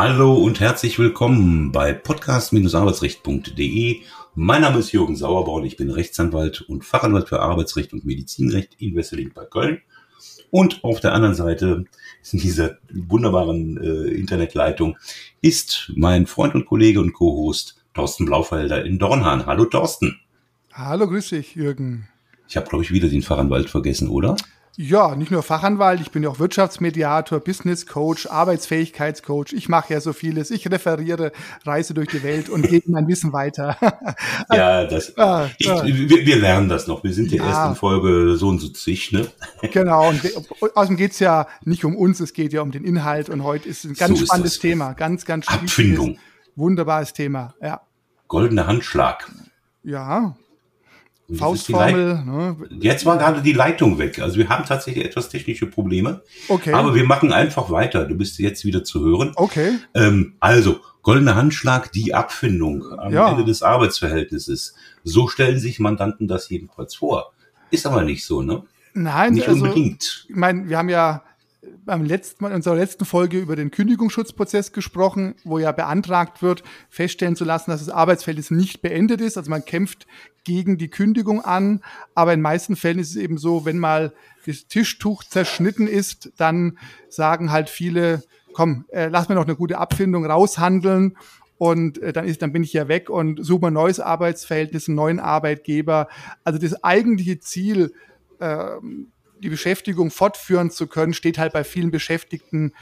Hallo und herzlich willkommen bei podcast-arbeitsrecht.de. Mein Name ist Jürgen Sauerborn, ich bin Rechtsanwalt und Fachanwalt für Arbeitsrecht und Medizinrecht in Wesseling bei Köln. Und auf der anderen Seite in dieser wunderbaren äh, Internetleitung ist mein Freund und Kollege und Co-Host Thorsten Blaufelder in Dornhahn. Hallo Thorsten. Hallo, grüß dich, Jürgen. Ich habe, glaube ich, wieder den Fachanwalt vergessen, oder? Ja, nicht nur Fachanwalt, ich bin ja auch Wirtschaftsmediator, Business Coach, Arbeitsfähigkeitscoach. Ich mache ja so vieles. Ich referiere, reise durch die Welt und gebe mein Wissen weiter. ja, das, ah, ich, wir, wir, lernen das noch. Wir sind ja, ja erst in Folge so und so zig, ne? Genau, und außerdem geht's ja nicht um uns, es geht ja um den Inhalt und heute ist ein ganz so spannendes Thema. Ganz, ganz Abfindung. Wunderbares Thema, ja. Goldener Handschlag. Ja, Faustformel. Ne? Jetzt war gerade die Leitung weg. Also wir haben tatsächlich etwas technische Probleme. Okay. Aber wir machen einfach weiter. Du bist jetzt wieder zu hören. Okay. Ähm, also, goldener Handschlag, die Abfindung am ja. Ende des Arbeitsverhältnisses. So stellen sich Mandanten das jedenfalls vor. Ist aber nicht so, ne? Nein, nicht also, unbedingt. Ich meine, wir haben ja beim letzten Mal in unserer letzten Folge über den Kündigungsschutzprozess gesprochen, wo ja beantragt wird, feststellen zu lassen, dass das Arbeitsverhältnis nicht beendet ist. Also man kämpft gegen die Kündigung an, aber in meisten Fällen ist es eben so, wenn mal das Tischtuch zerschnitten ist, dann sagen halt viele, komm, äh, lass mir noch eine gute Abfindung raushandeln und äh, dann ist, dann bin ich ja weg und suche ein neues Arbeitsverhältnis, einen neuen Arbeitgeber. Also das eigentliche Ziel ähm, die Beschäftigung fortführen zu können, steht halt bei vielen Beschäftigten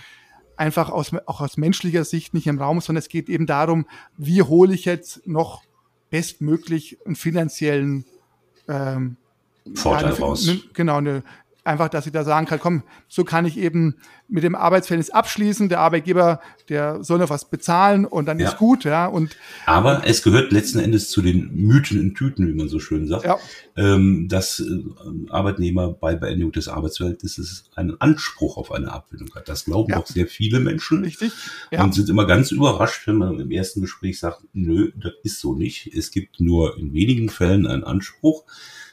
einfach aus, auch aus menschlicher Sicht nicht im Raum, sondern es geht eben darum, wie hole ich jetzt noch bestmöglich einen finanziellen ähm, Vorteil ja, raus. Genau, eine einfach, dass ich da sagen kann, komm, so kann ich eben mit dem Arbeitsverhältnis abschließen. Der Arbeitgeber, der soll noch was bezahlen und dann ja. ist gut, ja. Und aber es gehört letzten Endes zu den Mythen in Tüten, wie man so schön sagt, ja. ähm, dass äh, Arbeitnehmer bei Beendigung des Arbeitsverhältnisses einen Anspruch auf eine Abfindung hat. Das glauben ja. auch sehr viele Menschen. Richtig. Ja. Und sind immer ganz überrascht, wenn man im ersten Gespräch sagt, nö, das ist so nicht. Es gibt nur in wenigen Fällen einen Anspruch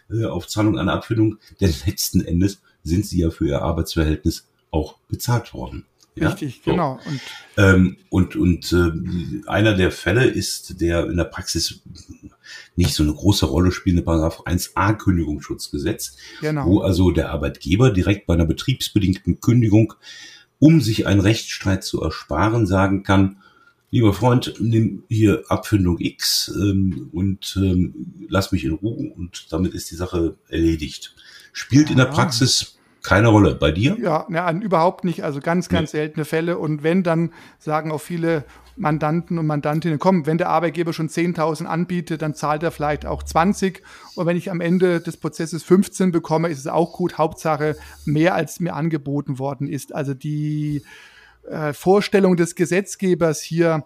äh, auf Zahlung einer Abfindung, denn letzten Endes sind sie ja für ihr Arbeitsverhältnis auch bezahlt worden. Ja? Richtig, so. genau. Und, ähm, und, und äh, einer der Fälle ist, der in der Praxis nicht so eine große Rolle spielende Paragraph 1a Kündigungsschutzgesetz, genau. wo also der Arbeitgeber direkt bei einer betriebsbedingten Kündigung, um sich einen Rechtsstreit zu ersparen, sagen kann, lieber Freund, nimm hier Abfindung X ähm, und ähm, lass mich in Ruhe und damit ist die Sache erledigt. Spielt in der Praxis keine Rolle. Bei dir? Ja, ja überhaupt nicht. Also ganz, ganz nee. seltene Fälle. Und wenn, dann sagen auch viele Mandanten und Mandantinnen, komm, wenn der Arbeitgeber schon 10.000 anbietet, dann zahlt er vielleicht auch 20. Und wenn ich am Ende des Prozesses 15 bekomme, ist es auch gut. Hauptsache mehr, als mir angeboten worden ist. Also die äh, Vorstellung des Gesetzgebers hier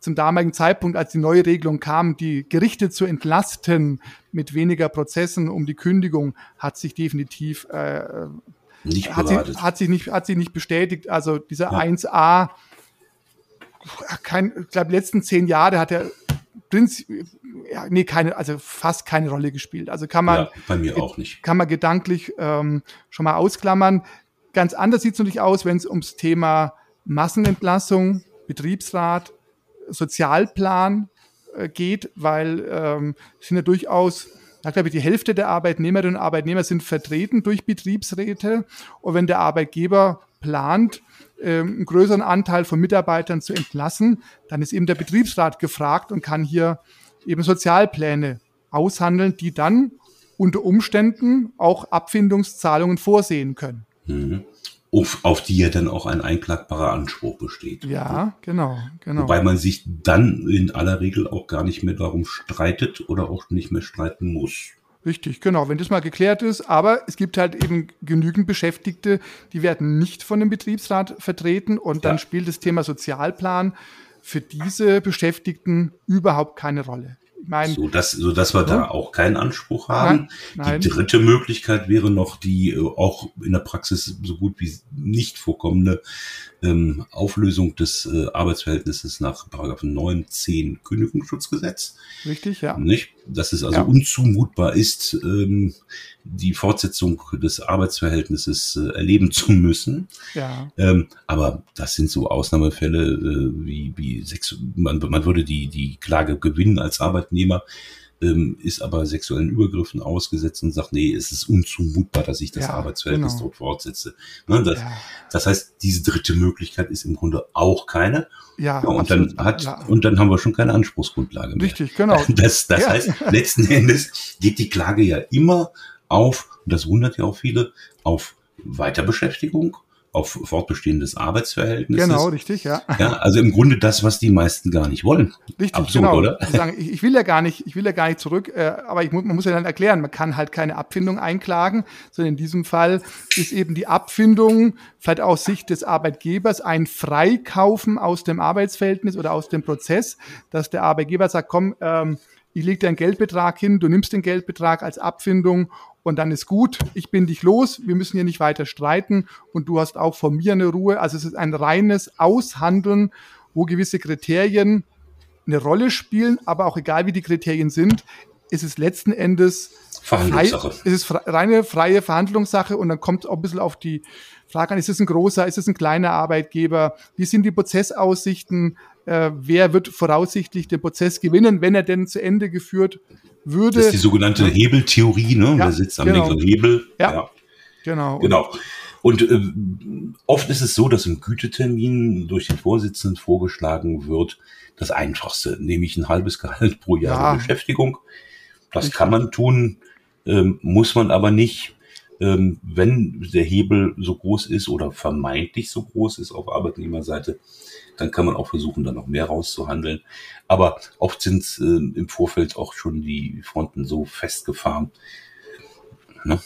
zum damaligen Zeitpunkt, als die neue Regelung kam, die Gerichte zu entlasten mit weniger Prozessen um die Kündigung, hat sich definitiv äh, nicht hat, sie, hat sich nicht hat sich nicht bestätigt. Also dieser ja. 1a, kein, ich glaube, letzten zehn Jahre hat er Prinz, ja, nee, keine, also fast keine Rolle gespielt. Also kann man ja, bei mir auch nicht. Kann man gedanklich ähm, schon mal ausklammern. Ganz anders sieht es natürlich aus, wenn es ums Thema Massenentlassung, Betriebsrat, Sozialplan äh, geht, weil ähm, sind ja durchaus, da glaube ich, die Hälfte der Arbeitnehmerinnen und Arbeitnehmer sind vertreten durch Betriebsräte. Und wenn der Arbeitgeber plant, ähm, einen größeren Anteil von Mitarbeitern zu entlassen, dann ist eben der Betriebsrat gefragt und kann hier eben Sozialpläne aushandeln, die dann unter Umständen auch Abfindungszahlungen vorsehen können. Mhm auf, auf die ja dann auch ein einklagbarer Anspruch besteht. Ja, genau, genau. Wobei man sich dann in aller Regel auch gar nicht mehr darum streitet oder auch nicht mehr streiten muss. Richtig, genau, wenn das mal geklärt ist. Aber es gibt halt eben genügend Beschäftigte, die werden nicht von dem Betriebsrat vertreten und dann ja. spielt das Thema Sozialplan für diese Beschäftigten überhaupt keine Rolle mein, so dass, so dass wir ja. da auch keinen Anspruch haben. Nein, nein. Die dritte Möglichkeit wäre noch die äh, auch in der Praxis so gut wie nicht vorkommende ähm, Auflösung des äh, Arbeitsverhältnisses nach Paragraphen 9, 10 Kündigungsschutzgesetz. Richtig, ja. Nicht? Dass es also ja. unzumutbar ist, ähm, die Fortsetzung des Arbeitsverhältnisses äh, erleben zu müssen. Ja. Ähm, aber das sind so Ausnahmefälle, äh, wie, wie sechs, man, man würde die, die Klage gewinnen als Arbeitnehmer, ähm, ist aber sexuellen Übergriffen ausgesetzt und sagt, nee, es ist unzumutbar, dass ich das ja, Arbeitsverhältnis genau. dort fortsetze. Ne, das, ja. das heißt, diese dritte Möglichkeit ist im Grunde auch keine. Ja, ja und absolut. dann hat und dann haben wir schon keine Anspruchsgrundlage mehr. Richtig, genau. Das, das heißt, letzten Endes geht die Klage ja immer auf, und das wundert ja auch viele, auf Weiterbeschäftigung auf fortbestehendes Arbeitsverhältnis. Genau, richtig, ja. Ja, also im Grunde das, was die meisten gar nicht wollen. Richtig, Absurd, genau. oder? Sagen, ich, ich, will ja gar nicht, ich will ja gar nicht zurück, äh, aber ich, man muss ja dann erklären, man kann halt keine Abfindung einklagen, sondern in diesem Fall ist eben die Abfindung vielleicht aus Sicht des Arbeitgebers ein Freikaufen aus dem Arbeitsverhältnis oder aus dem Prozess, dass der Arbeitgeber sagt, komm, ähm, ich lege dir einen Geldbetrag hin, du nimmst den Geldbetrag als Abfindung und dann ist gut, ich bin dich los, wir müssen hier nicht weiter streiten und du hast auch von mir eine Ruhe. Also es ist ein reines Aushandeln, wo gewisse Kriterien eine Rolle spielen, aber auch egal wie die Kriterien sind, ist es letzten Endes Verhandlungssache. Frei, ist es reine freie Verhandlungssache und dann kommt es auch ein bisschen auf die Frage an, ist es ein großer, ist es ein kleiner Arbeitgeber, wie sind die Prozessaussichten, äh, wer wird voraussichtlich den Prozess gewinnen, wenn er denn zu Ende geführt würde. Das ist die sogenannte Hebeltheorie, ne? Ja, Wer sitzt am genau. linken Hebel? Ja, ja. genau. Genau. Und äh, oft ist es so, dass im Gütetermin durch den Vorsitzenden vorgeschlagen wird, das Einfachste, nämlich ein halbes Gehalt pro Jahr ja. Beschäftigung. Das kann man tun, ähm, muss man aber nicht. Ähm, wenn der Hebel so groß ist oder vermeintlich so groß ist auf Arbeitnehmerseite, dann kann man auch versuchen, da noch mehr rauszuhandeln. Aber oft sind äh, im Vorfeld auch schon die Fronten so festgefahren. Ne?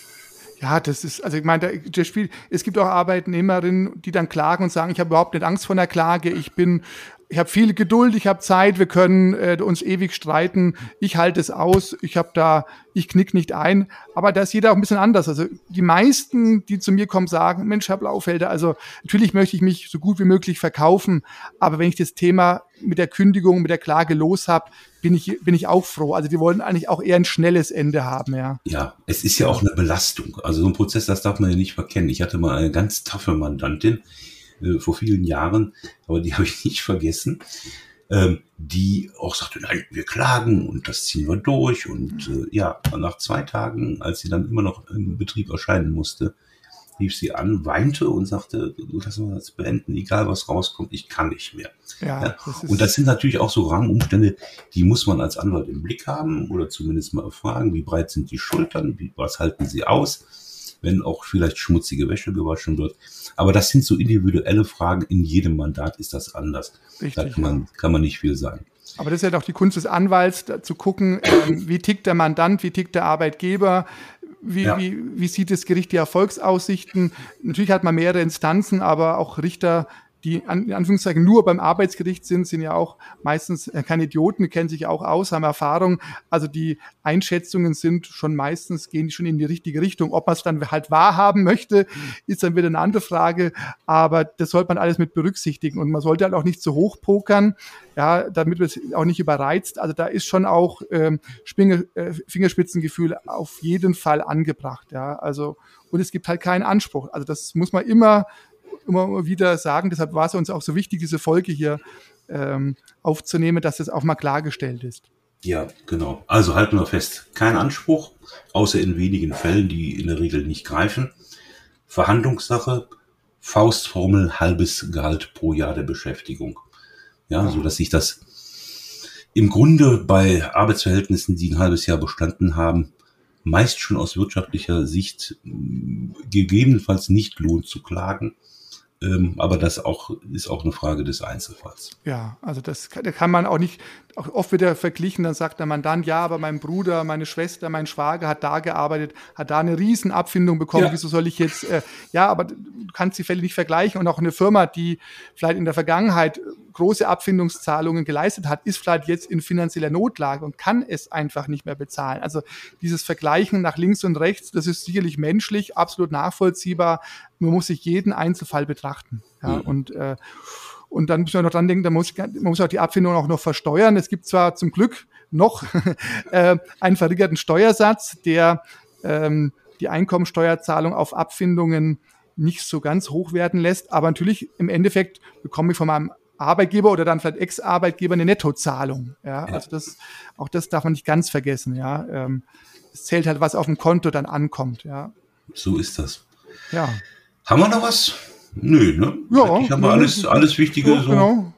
Ja, das ist, also ich meine, das Spiel, es gibt auch Arbeitnehmerinnen, die dann klagen und sagen, ich habe überhaupt nicht Angst vor einer Klage, ich bin ich habe viel Geduld, ich habe Zeit, wir können äh, uns ewig streiten, ich halte es aus, ich habe da, ich knick nicht ein. Aber da ist jeder auch ein bisschen anders. Also die meisten, die zu mir kommen, sagen, Mensch, Herr Blaufelder, also natürlich möchte ich mich so gut wie möglich verkaufen, aber wenn ich das Thema mit der Kündigung, mit der Klage los habe, bin ich, bin ich auch froh. Also die wollen eigentlich auch eher ein schnelles Ende haben, ja. Ja, es ist ja auch eine Belastung. Also so ein Prozess, das darf man ja nicht verkennen. Ich hatte mal eine ganz taffe Mandantin, äh, vor vielen Jahren, aber die habe ich nicht vergessen, ähm, die auch sagte, nein, wir klagen und das ziehen wir durch. Und äh, ja, nach zwei Tagen, als sie dann immer noch im Betrieb erscheinen musste, rief sie an, weinte und sagte, lass uns das beenden, egal was rauskommt, ich kann nicht mehr. Ja, ja. Das und das sind natürlich auch so Rangumstände, die muss man als Anwalt im Blick haben oder zumindest mal fragen, wie breit sind die Schultern, wie, was halten sie aus wenn auch vielleicht schmutzige Wäsche gewaschen wird. Aber das sind so individuelle Fragen. In jedem Mandat ist das anders. Richtig, da kann man, kann man nicht viel sagen. Aber das ist ja doch die Kunst des Anwalts, zu gucken, ähm, wie tickt der Mandant, wie tickt der Arbeitgeber, wie, ja. wie, wie sieht das Gericht die Erfolgsaussichten? Natürlich hat man mehrere Instanzen, aber auch Richter die in Anführungszeichen nur beim Arbeitsgericht sind, sind ja auch meistens äh, keine Idioten, kennen sich auch aus, haben Erfahrung. Also die Einschätzungen sind schon meistens, gehen schon in die richtige Richtung. Ob man es dann halt wahrhaben möchte, ist dann wieder eine andere Frage. Aber das sollte man alles mit berücksichtigen. Und man sollte halt auch nicht zu hoch pokern, ja, damit man es auch nicht überreizt. Also da ist schon auch ähm, Spinger, äh, Fingerspitzengefühl auf jeden Fall angebracht. Ja, also und es gibt halt keinen Anspruch. Also das muss man immer immer wieder sagen. Deshalb war es uns auch so wichtig, diese Folge hier ähm, aufzunehmen, dass es auch mal klargestellt ist. Ja, genau. Also halten wir fest, kein Anspruch, außer in wenigen Fällen, die in der Regel nicht greifen. Verhandlungssache, Faustformel, halbes Gehalt pro Jahr der Beschäftigung. Ja, so dass sich das im Grunde bei Arbeitsverhältnissen, die ein halbes Jahr bestanden haben, meist schon aus wirtschaftlicher Sicht gegebenenfalls nicht lohnt zu klagen. Ähm, aber das auch ist auch eine Frage des Einzelfalls. Ja, also das kann, da kann man auch nicht, auch oft wieder verglichen, dann sagt der Mandant, ja, aber mein Bruder, meine Schwester, mein Schwager hat da gearbeitet, hat da eine Riesenabfindung bekommen, ja. wieso soll ich jetzt, äh, ja, aber du kannst die Fälle nicht vergleichen und auch eine Firma, die vielleicht in der Vergangenheit große Abfindungszahlungen geleistet hat, ist vielleicht jetzt in finanzieller Notlage und kann es einfach nicht mehr bezahlen. Also dieses Vergleichen nach links und rechts, das ist sicherlich menschlich, absolut nachvollziehbar. Man muss sich jeden Einzelfall betrachten. Ja, mhm. und äh, und dann müssen wir noch dran denken, da muss, man muss auch die Abfindung auch noch versteuern. Es gibt zwar zum Glück noch äh, einen verringerten Steuersatz, der ähm, die Einkommensteuerzahlung auf Abfindungen nicht so ganz hoch werden lässt. Aber natürlich im Endeffekt bekomme ich von meinem Arbeitgeber oder dann vielleicht Ex-Arbeitgeber eine Nettozahlung. Ja, also das, auch das darf man nicht ganz vergessen. Ja, ähm, es zählt halt, was auf dem Konto dann ankommt. Ja, so ist das. ja, Haben wir noch was? Nö, ne? Ja, haben wir nö, alles, alles Wichtige so, so genau.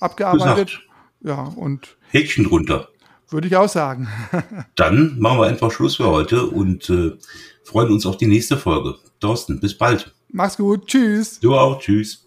Abgearbeitet. gesagt. Ja, und Häkchen drunter. würde ich auch sagen. Dann machen wir einfach Schluss für heute und äh, freuen uns auf die nächste Folge. Thorsten, bis bald. Mach's gut. Tschüss. Du auch. Tschüss.